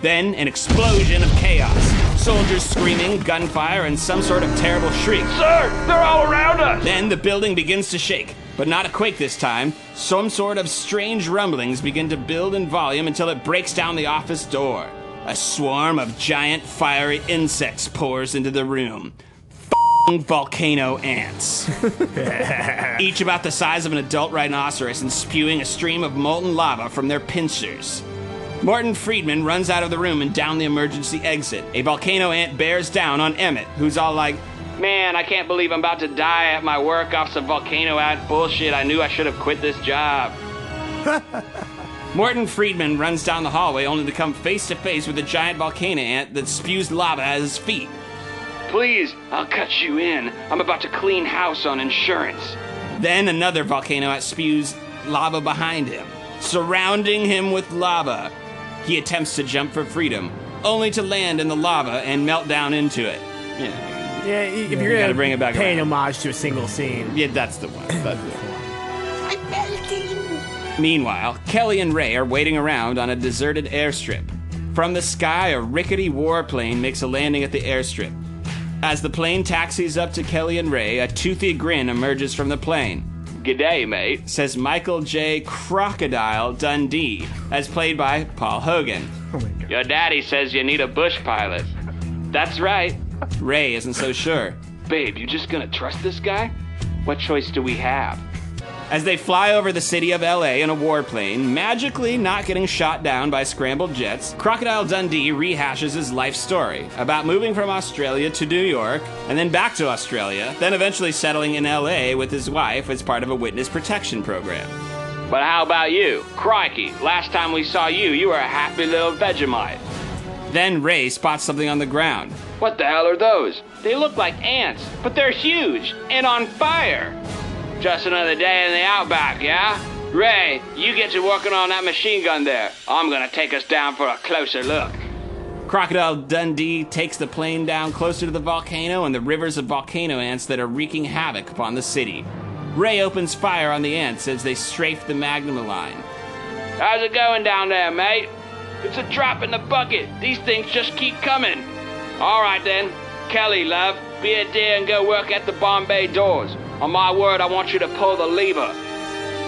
Then an explosion of chaos. Soldiers screaming, gunfire, and some sort of terrible shriek. Sir, they're all around us. Then the building begins to shake, but not a quake this time. Some sort of strange rumblings begin to build in volume until it breaks down the office door. A swarm of giant fiery insects pours into the room. F***ing volcano ants. <laughs> Each about the size of an adult rhinoceros and spewing a stream of molten lava from their pincers. Morton Friedman runs out of the room and down the emergency exit. A volcano ant bears down on Emmett, who's all like, Man, I can't believe I'm about to die at my work off some volcano ant bullshit. I knew I should have quit this job. <laughs> Morton Friedman runs down the hallway only to come face to face with a giant volcano ant that spews lava at his feet. Please, I'll cut you in. I'm about to clean house on insurance. Then another volcano ant spews lava behind him, surrounding him with lava. He attempts to jump for freedom, only to land in the lava and melt down into it. Yeah, Yeah, if you're gotta gonna bring it back pay an around. homage to a single scene. yeah that's the one. That's the one. Meanwhile, Kelly and Ray are waiting around on a deserted airstrip. From the sky, a rickety warplane makes a landing at the airstrip. As the plane taxis up to Kelly and Ray, a toothy grin emerges from the plane. G'day, mate. says Michael J. Crocodile Dundee, as played by Paul Hogan. Oh Your daddy says you need a bush pilot. That's right. Ray isn't so sure. Babe, you just gonna trust this guy? What choice do we have? As they fly over the city of LA in a warplane, magically not getting shot down by scrambled jets, Crocodile Dundee rehashes his life story about moving from Australia to New York and then back to Australia, then eventually settling in LA with his wife as part of a witness protection program. But how about you? Crikey, last time we saw you, you were a happy little Vegemite. Then Ray spots something on the ground. What the hell are those? They look like ants, but they're huge and on fire. Just another day in the outback, yeah? Ray, you get to working on that machine gun there. I'm gonna take us down for a closer look. Crocodile Dundee takes the plane down closer to the volcano and the rivers of volcano ants that are wreaking havoc upon the city. Ray opens fire on the ants as they strafe the magma line. How's it going down there, mate? It's a drop in the bucket. These things just keep coming. All right then. Kelly, love, be a dear and go work at the bomb bay doors. On my word, I want you to pull the lever.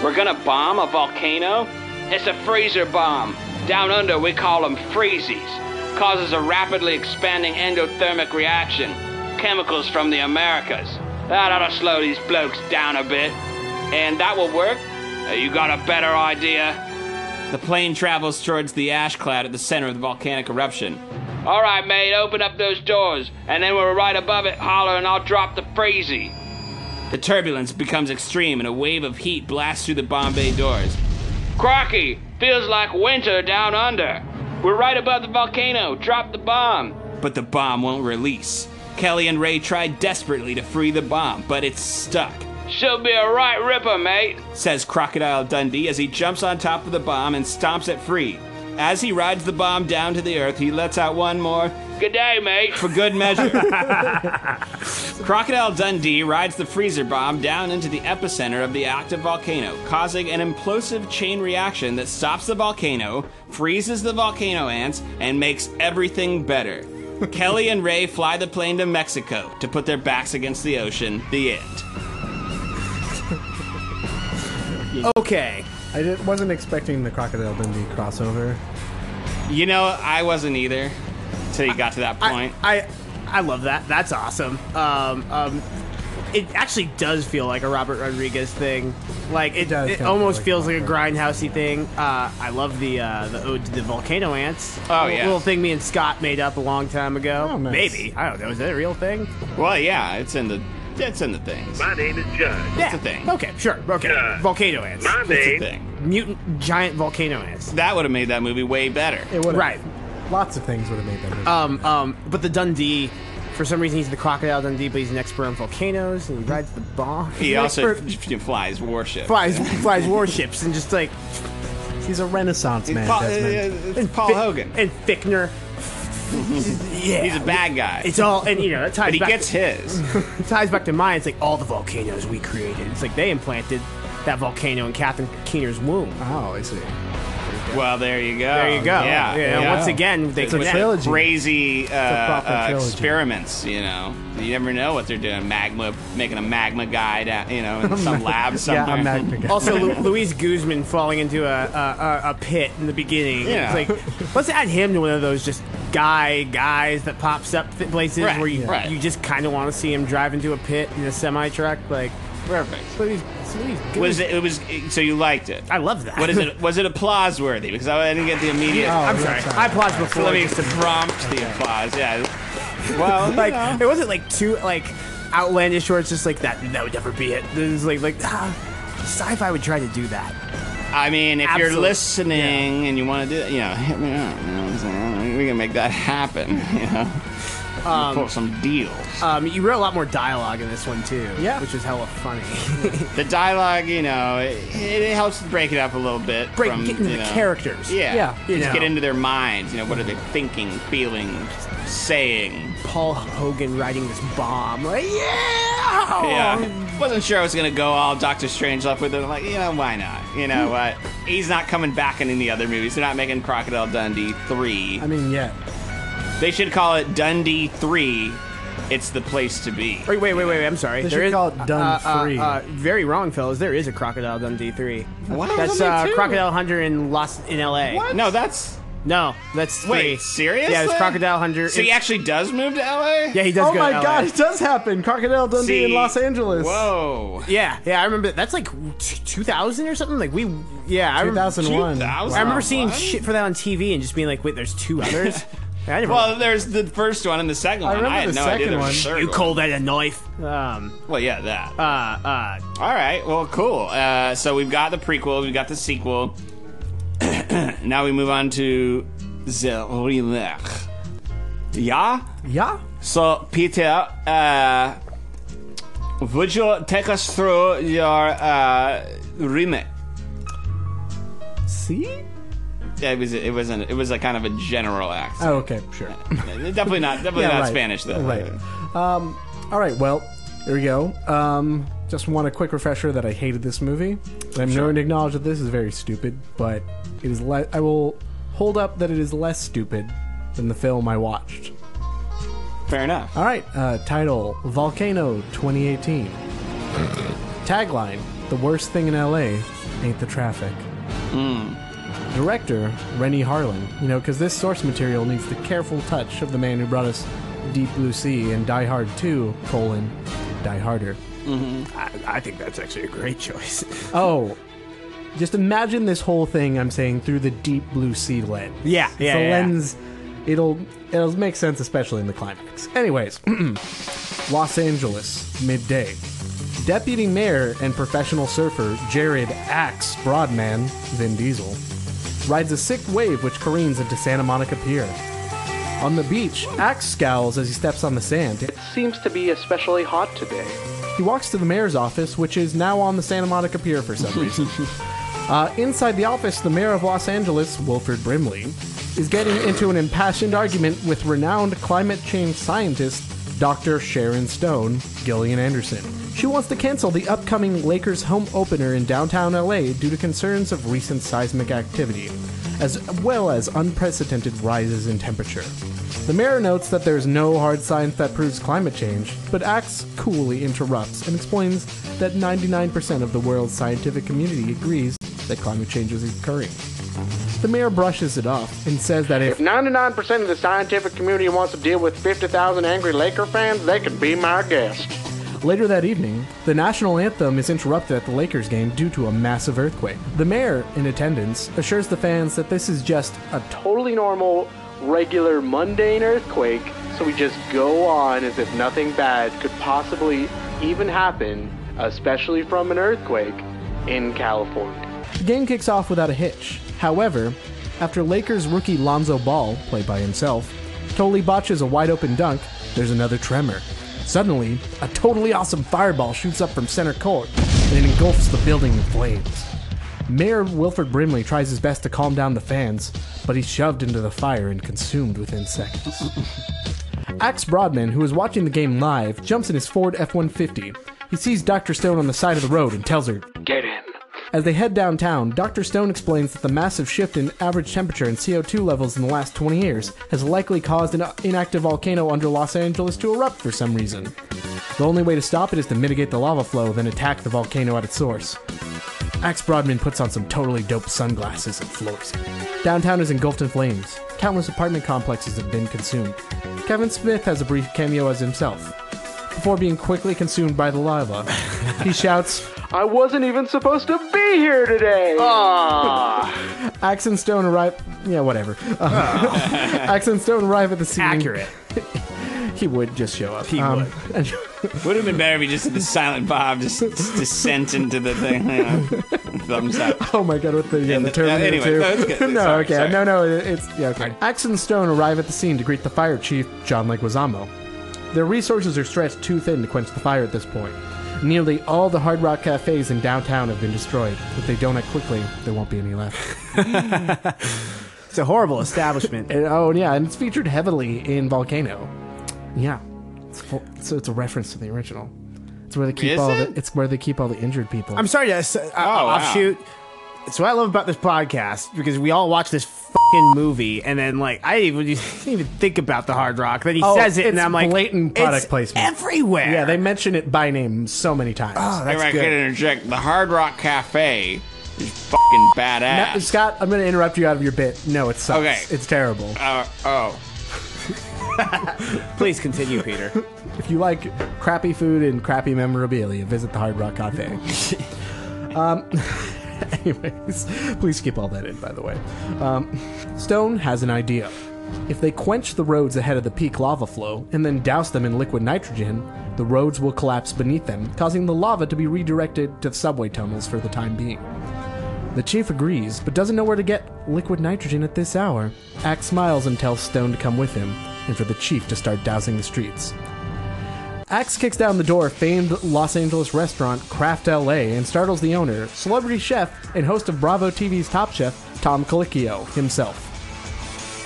We're gonna bomb a volcano? It's a freezer bomb. Down under, we call them freezies. Causes a rapidly expanding endothermic reaction. Chemicals from the Americas. That ought to slow these blokes down a bit. And that will work? Uh, You got a better idea? The plane travels towards the ash cloud at the center of the volcanic eruption. All right, mate, open up those doors, and then we're right above it. Holler, and I'll drop the freezy. The turbulence becomes extreme and a wave of heat blasts through the bomb bay doors. Crocky, feels like winter down under. We're right above the volcano. Drop the bomb. But the bomb won't release. Kelly and Ray try desperately to free the bomb, but it's stuck. She'll be a right ripper, mate. says Crocodile Dundee as he jumps on top of the bomb and stomps it free. As he rides the bomb down to the earth, he lets out one more Good day, mate. for good measure. <laughs> <laughs> Crocodile Dundee rides the freezer bomb down into the epicenter of the active volcano, causing an implosive chain reaction that stops the volcano, freezes the volcano ants, and makes everything better. <laughs> Kelly and Ray fly the plane to Mexico to put their backs against the ocean. The end. Okay. I did, wasn't expecting the Crocodile Dundee crossover. You know, I wasn't either until you got to that point. I, I I love that. That's awesome. Um, um, it actually does feel like a Robert Rodriguez thing. Like it, does it, almost feel feels like like a grindhousey thing. Uh, I love the uh, the ode to the volcano ants. Oh, Little- yeah. little thing me and Scott made up a long time ago. Oh, nice. Maybe I don't know. Is that a real thing? well, yeah, it's in the it's in the things. My name is Judge. yeah. a thing. Okay, sure. Okay. Yeah. Volcano ants. My It's a thing. Mutant giant volcano ants. That would have made that movie way better. It would Right. Lots of things would have made that movie. Um, um, but the Dundee, for some reason, he's the crocodile Dundee, but he's an expert on volcanoes and he rides the bomb. He He's an also expert- f- flies warships. flies flies warships and just like He's a Renaissance man, Paul, Desmond. uh, it's Paul Fi- Hogan. and Fickner. <laughs> yeah, He's a bad guy. It's all and you know that ties but he back. gets his. <laughs> it ties back to mine. It's like all the volcanoes we created. It's like they implanted that volcano in Catherine Keener's womb. Oh, I see. Well, there you go. There you go. Yeah. You know, yeah. Once again, they It's a trilogy. Crazy uh, proper uh, trilogy. experiments, you know. You never know what they're doing. Magma, making a magma guy, down, you know, in some <laughs> lab somewhere. Yeah, I'm guy. <laughs> Also, Lu- Luis Guzman falling into a, a, a, a pit in the beginning. Yeah. It's like, let's add him to one of those just guy guys that pops up th- places Right, where you, right. you just kind of want to see him drive into a pit in a semi truck. Like, Perfect. Louise, Luis Guzman. Was it? It was. So you liked it? I love that. What is it? Was it applause worthy? Because I didn't get the immediate. Oh, I'm sorry. sorry. I applaud So before. let me just to- prompt the applause. Yeah. <laughs> Well, like you know. it wasn't like too like outlandish where it's just like that. That would never be it. This is like like ah, sci-fi would try to do that. I mean, if you're Absolute- listening and you want to do it, you know, hit me up. You know what I'm saying? We can make that happen. <laughs> You know, um, pull some deals. Um, you wrote a lot more dialogue in this one too. Yeah. which is hella funny. <laughs> the dialogue, you know, it, it helps break it up a little bit. Break from, get into you the know, characters. Yeah, Yeah, you just know. get into their minds. You know, what are they thinking, feeling, saying? Paul Hogan riding this bomb. Like, yeah. Yeah, wasn't sure I was gonna go all Doctor Strange up with it. I'm like, you know, why not? You know Hmm. what? He's not coming back in any other movies. They're not making Crocodile Dundee three. I mean, yeah. They should call it Dundee three. It's the place to be. Wait, wait, wait, wait! I'm sorry. They There should is- call it Dun uh, uh, Three. Uh, very wrong, fellas. There is a Crocodile Dundee three. What? That's There's uh, two. Crocodile Hunter in Los in L.A. What? No, that's No, that's wait, three. seriously? Yeah, it's Crocodile Hunter. So he actually does move to LA? yeah, he does. Oh go my to LA. god, it does happen. Crocodile Dundee in Los Angeles. Whoa. Yeah, yeah, I remember. That's like 2000 or something. Like we, yeah, I remember. 2001. 2000? I remember seeing shit for that on TV and just being like, "Wait, there's two others." <laughs> I never. Well, there's the first one and the second one. remember I had the no idea second there was one. a third you one. call that a knife? Um, Well, yeah, that. uh, uh, All right. Well, cool. Uh, so we've got the prequel, we've got the sequel. <clears throat> now we move on to the remake. Yeah. Yeah? So Peter, uh, would you take us through your uh, remake? See? It was. It wasn't. It was a kind of a general accent. Oh, okay, sure. <laughs> definitely not. Definitely Yeah, not right. Spanish though. Right. Um, all right, well, here we go. Um, just want a quick refresher that I hated this movie. I'm going to acknowledge that this is very stupid, but it is. Le- I will hold up that it is less stupid than the film I watched. Fair enough. All right, uh, title Volcano 2018. <laughs> Tagline The worst thing in LA ain't the traffic. Director Renny Harlin. You know, because this source material needs the careful touch of the man who brought us Deep Blue Sea and Die Hard 2, colon, Die Harder. Mm-hmm. I, I think that's actually a great choice. <laughs> Oh, just imagine this whole thing I'm saying through the Deep Blue Sea lens. Yeah, yeah, a yeah. lens. It'll it'll make sense, especially in the climax. Anyways, <clears throat> Los Angeles, midday. Deputy Mayor and professional surfer Jared Axe Broadman, Vin Diesel, rides a sick wave which careens into Santa Monica Pier. On the beach, Axe scowls as he steps on the sand. It seems to be especially hot today. He walks to the mayor's office, which is now on the Santa Monica Pier for some reason. <laughs> Uh, inside the office, the mayor of Los Angeles, Wilford Brimley, is getting into an impassioned argument with renowned climate change scientist Dr. Sharon Stone, Gillian Anderson. She wants to cancel the upcoming Lakers home opener in downtown LA due to concerns of recent seismic activity, as well as unprecedented rises in temperature. The mayor notes that there's no hard science that proves climate change, but Axe coolly interrupts and explains that 99% of the world's scientific community agrees that climate change is occurring. The mayor brushes it off and says that if 99% of the scientific community wants to deal with 50,000 angry Laker fans, they could be my guest. Later that evening, the national anthem is interrupted at the Lakers game due to a massive earthquake. The mayor, in attendance, assures the fans that this is just a Totally normal, regular, mundane earthquake, so we just go on as if nothing bad could possibly even happen, especially from an earthquake in California. The game kicks off without a hitch. However, after Lakers rookie Lonzo Ball, played by himself, totally botches a wide open dunk, there's another tremor. Suddenly, a totally awesome fireball shoots up from center court and it engulfs the building in flames. Mayor Wilford Brimley tries his best to calm down the fans, but he's shoved into the fire and consumed within seconds. <laughs> Axe Broadman, who is watching the game live, jumps in his Ford F 150. He sees Dr. Stone on the side of the road and tells her, Get in. As they head downtown, Dr. Stone explains that the massive shift in average temperature and CO2 levels in the last 20 years has likely caused an inactive volcano under Los Angeles to erupt for some reason. The only way to stop it is to mitigate the lava flow, then attack the volcano at its source. Axe Broadman puts on some totally dope sunglasses and floats. Downtown is engulfed in flames. Countless apartment complexes have been consumed. Kevin Smith has a brief cameo as himself. Before being quickly consumed by the lava, he shouts, I wasn't even supposed to be here today. <laughs> Axe and Stone arrive. Yeah, whatever. Uh, <laughs> Axe and Stone arrive at the scene. Accurate. <laughs> He would just show up. He Um, would. and- Would have been better if he just did the silent Bob, just descent into the thing. You know? Thumbs up. oh my god, with the, yeah, And the the- uh, Terminator anyway, 2. no, it's good. no, Sorry, okay. sorry. No, no, it- it's. Yeah, okay. Axe and Stone arrive at the scene to greet the fire chief, John Leguizamo. Their resources are stretched too thin to quench the fire at this point. Nearly all the Hard Rock cafes in downtown have been destroyed. If they don't act quickly, there won't be any left. <laughs> It's a horrible establishment. <laughs> And, oh yeah, and it's featured heavily in Volcano. Yeah, it's full, so it's a reference to the original. It's where they keep Is all it? the. It's where they keep all the injured people. I'm sorry to s- uh, wow. offshoot. It's what I love about this podcast because we all watch this fucking movie and then like I even, <laughs> didn't even think about the Hard Rock. Then he Oh, says it and it's I'm like, blatant product it's placement. everywhere. yeah, they mention it by name so many times. Oh, If that's I could good. interject, the Hard Rock Cafe is fucking Now, badass. Scott, I'm going to interrupt you out of your bit. No, it sucks. Okay. It's terrible. Uh, oh, <laughs> Please continue, Peter. If you like crappy food and crappy memorabilia, visit the Hard Rock Cafe. <laughs> um, <laughs> anyways, please skip all that in, by the way. Um, Stone has an idea. If they quench the roads ahead of the peak lava flow and then douse them in liquid nitrogen, the roads will collapse beneath them, causing the lava to be redirected to the subway tunnels for the time being. The chief agrees, but doesn't know where to get liquid nitrogen at this hour. Axe smiles and tells Stone to come with him, and for the chief to start dousing the streets. Axe kicks down the door of famed Los Angeles restaurant Craft LA and startles the owner, celebrity chef, and host of Bravo TV's Top Chef, Tom Colicchio, himself.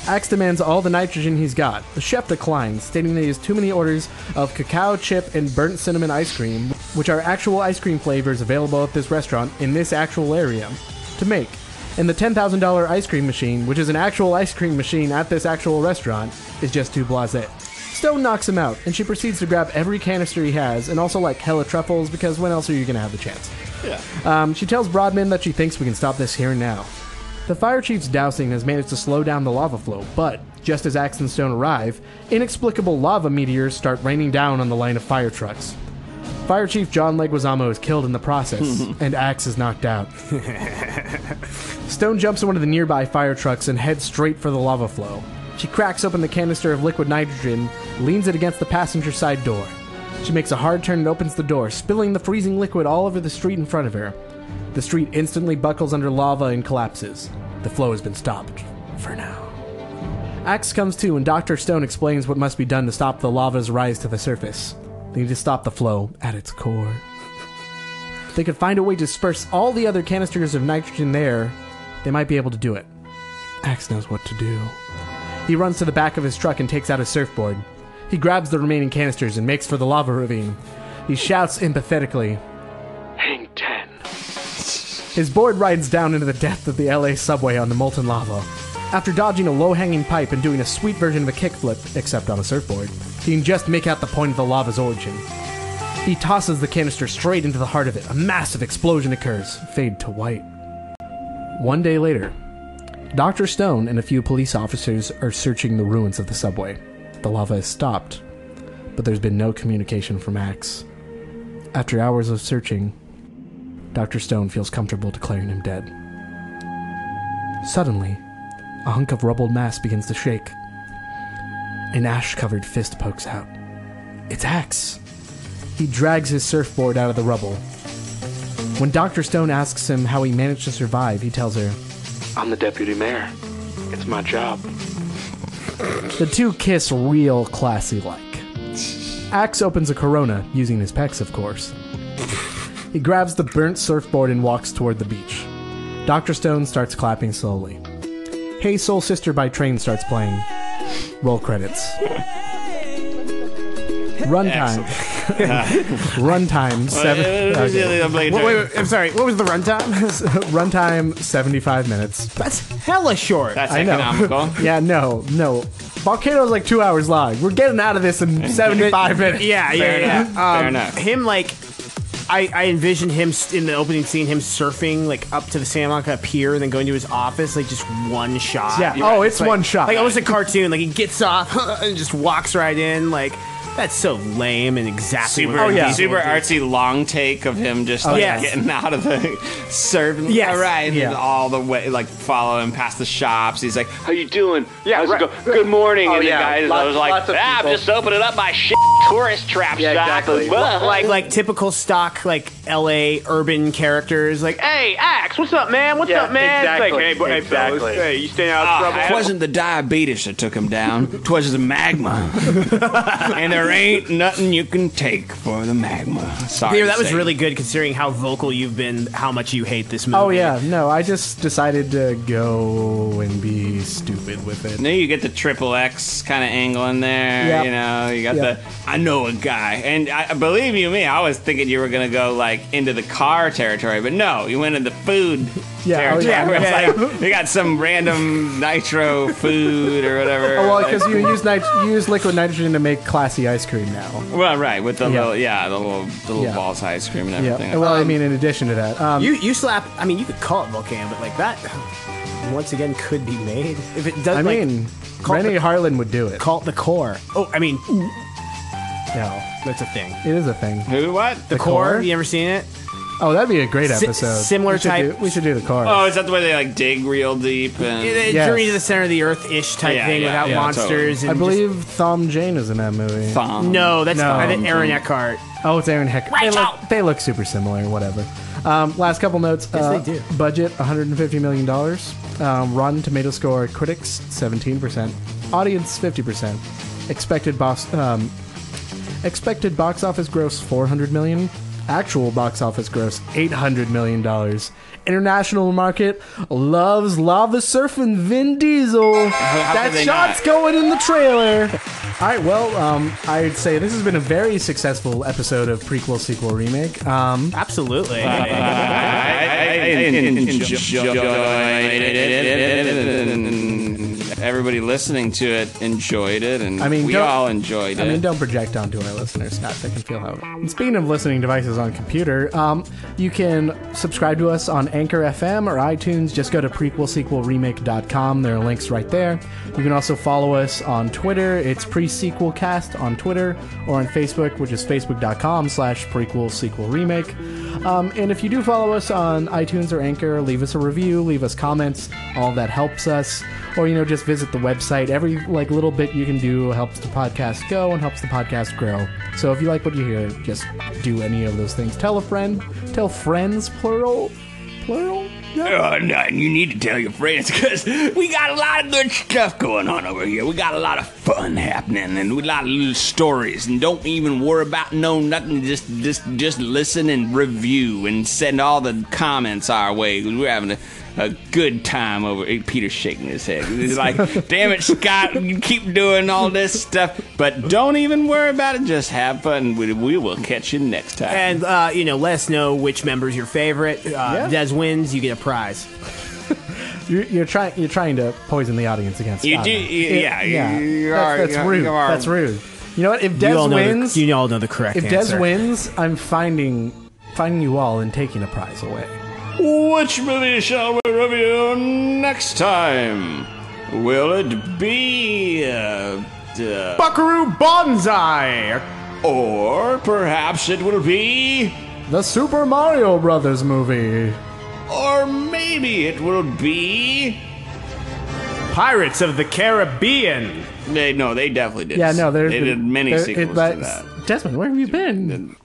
Axe demands all the nitrogen he's got. The chef declines, stating that he has too many orders of cacao chip and burnt cinnamon ice cream, which are actual ice cream flavors available at this restaurant in this actual area, to make. And the $10,000 ice cream machine, which is an actual ice cream machine at this actual restaurant, is just too blasé. Stone knocks him out, and she proceeds to grab every canister he has, and also like hella truffles, because when else are you gonna have the chance? yeah. Um, she tells Broadman that she thinks we can stop this here and now. The fire chief's dousing has managed to slow down the lava flow, but just as Axe and Stone arrive, inexplicable lava meteors start raining down on the line of fire trucks. Fire Chief John Leguizamo is killed in the process, <laughs> and Axe is knocked out. <laughs> Stone jumps in one of the nearby fire trucks and heads straight for the lava flow. She cracks open the canister of liquid nitrogen, leans it against the passenger side door. She makes a hard turn and opens the door, spilling the freezing liquid all over the street in front of her. The street instantly buckles under lava and collapses. The flow has been stopped. For now. Axe comes to, and Dr. Stone explains what must be done to stop the lava's rise to the surface. They need to stop the flow at its core. If they could find a way to disperse all the other canisters of nitrogen there, they might be able to do it. Axe knows what to do. He runs to the back of his truck and takes out his surfboard. He grabs the remaining canisters and makes for the lava ravine. He shouts empathetically. Hang 10. His board rides down into the depth of the LA subway on the molten lava. After dodging a low hanging pipe and doing a sweet version of a kickflip, except on a surfboard, he can just make out the point of the lava's origin. He tosses the canister straight into the heart of it. A massive explosion occurs, fade to white. One day later, Dr. Stone and a few police officers are searching the ruins of the subway. The lava has stopped, but there's been no communication from Axe. After hours of searching, Dr. Stone feels comfortable declaring him dead. Suddenly, a hunk of rubbled mass begins to shake. An ash covered fist pokes out. It's Axe. He drags his surfboard out of the rubble. When Dr. Stone asks him how he managed to survive, he tells her, I'm the deputy mayor. It's my job. The two kiss real classy like. Axe opens a Corona, using his pecs, of course. He grabs the burnt surfboard and walks toward the beach. Dr. Stone starts clapping slowly. Hey Soul Sister by Train starts playing. Roll credits. Runtime. <laughs> <laughs> Runtime seven. okay. Wait, wait, wait, I'm sorry. What was the runtime? <laughs> Runtime seventy-five minutes. That's hella short. That's I know. economical. Yeah, no, no. Volcano's like two hours long. We're getting out of this in seventy-five minutes. yeah, yeah, Fair yeah. enough, fair Um, enough. Him like. I, I envision him st- in the opening scene, him surfing like up to the Santa Monica Pier, and then going to his office, like just one shot. Yeah. Oh, it's Like- one shot. Like almost a cartoon. Like he gets off and just walks right in. Like that's so lame and exactly. Super, what Oh, yeah. super artsy long take of him just like yes. getting out of the surfing. <laughs> Yes. all right, Yeah. and all the way, like follow him past the shops. He's like, How you doing? Yeah, How's right. it go? Good morning. Oh, and the yeah, guy lots- was like, ah, I'm just opening up my shit tourist trap Yeah, shop. exactly. <laughs> Well, like like typical stock like L.A. urban characters. Like, hey, Axe, what's up, man? What's Yeah, up, man? It's exactly, Like, hey, bo- hey, fellas, hey, you staying out of "Ah, trouble? it wasn't the diabetes that took him down. Twas the magma, <laughs> and there ain't nothing you can take for the magma. Sorry, Peter, that was say. really good considering how vocal you've been, how much you hate this movie. Oh yeah, no, I just decided to go and be stupid with it. Now you get the triple X kind of angle in there. Yep. You know, you got Yep. the I know a guy, and I, believe you me, I was thinking you were gonna go like into the car territory, but no, you went into the food Yeah, oh, territory. yeah, where it's yeah, like they got some random nitro food or whatever. <laughs> Oh, well, Like- because you use nit- you use liquid nitrogen to make classy ice cream now. well, right with the Yeah. little yeah, the little the little Yeah. balls ice cream and everything. Yeah. Well, I mean, in addition to that, um, You you slap. I mean, you could call it volcano, but like that, <sighs> once again, could be made if it does. I like, mean, call Renny the- Harlin would do it. call it the core. Oh, I mean, no, that's a thing. it is a thing. Who what? The, core? You ever seen it? Oh, that'd be a great Si- episode. similar we should type- Do, we should do the car. Oh, is that the way they like dig real deep and It- Yes. Journey to the center of the earth ish type Yeah, thing yeah, without yeah, monsters. I And believe Thom Jane is in that movie. thong? Just, no, that's No. I think Aaron Eckhart. Oh, it's Aaron Heck. They look, they look super similar. Whatever. Um, last couple notes. Yes, uh, they do. Budget 150 million dollars. Um, Rotten Tomato score critics 17 percent. Audience 50 percent. Expected box um, expected box office gross 400 million. Actual box office gross 800 million dollars. International market loves lava surfing Vin Diesel. that they shot's not? going in the trailer. All right, well, um, I'd say this has been a very successful episode of prequel, sequel, remake. Um, Absolutely. Everybody listening to it enjoyed it, and I mean, we don't- all enjoyed it. I mean, don't project onto our listeners, Scott. They can feel how. And speaking of listening devices on computer, um, you can subscribe to us on Anchor FM or iTunes. Just go to prequelsequelremake.com. There are links right there. You can also follow us on Twitter. It's presequelcast on Twitter or on Facebook, which is facebook.com slash prequel sequel remake. Um, and if you do follow us on iTunes or Anchor, leave us a review, leave us comments. All that helps us. Or you know, just visit the website. Every like little bit you can do helps the podcast go and helps the podcast grow. So if you like what you hear, just do any of those things. Tell a friend. Tell friends, plural, plural. Oh, no, you need to tell your friends because we got a lot of good stuff going on over here. We got a lot of fun happening and we got a lot of little stories. And don't even worry about no nothing. Just just just listen and review and send all the comments our way. we're having a, a good time over. eh, Peter's shaking his head. He's like, "Damn it, Scott! You keep doing all this stuff, but don't even worry about it. Just have fun. We, we will catch you next time." And uh, you know, let us know which member's your favorite. Uh, Des wins, you get a prize. <laughs> You're, you're trying. You're trying to poison the audience against. You do- though. you- It- yeah, you- you that's, are- that's you rude. are- That's rude. You know what? If Des you know wins, the, you all know the correct if answer. Des wins, I'm finding finding you all and taking a prize away. Which movie shall we review next time? Will it be. Uh, uh, Buckaroo Banzai. or perhaps it will be. The Super Mario Brothers movie. Or maybe it will be. Pirates of the Caribbean. They, no, they definitely did. Yeah, no, they did many sequels it- to that. Desmond, where have you been?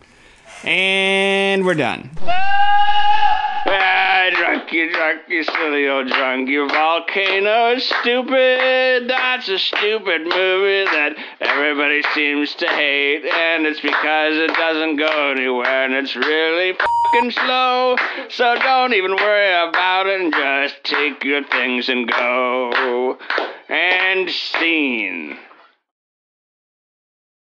And we're done. Ah, drunk, you drunk, you silly old drunk, you volcano is stupid. That's a stupid movie that everybody seems to hate, and it's because it doesn't go anywhere, and it's really fucking slow. So don't even worry about it, and just take your things and go. And scene.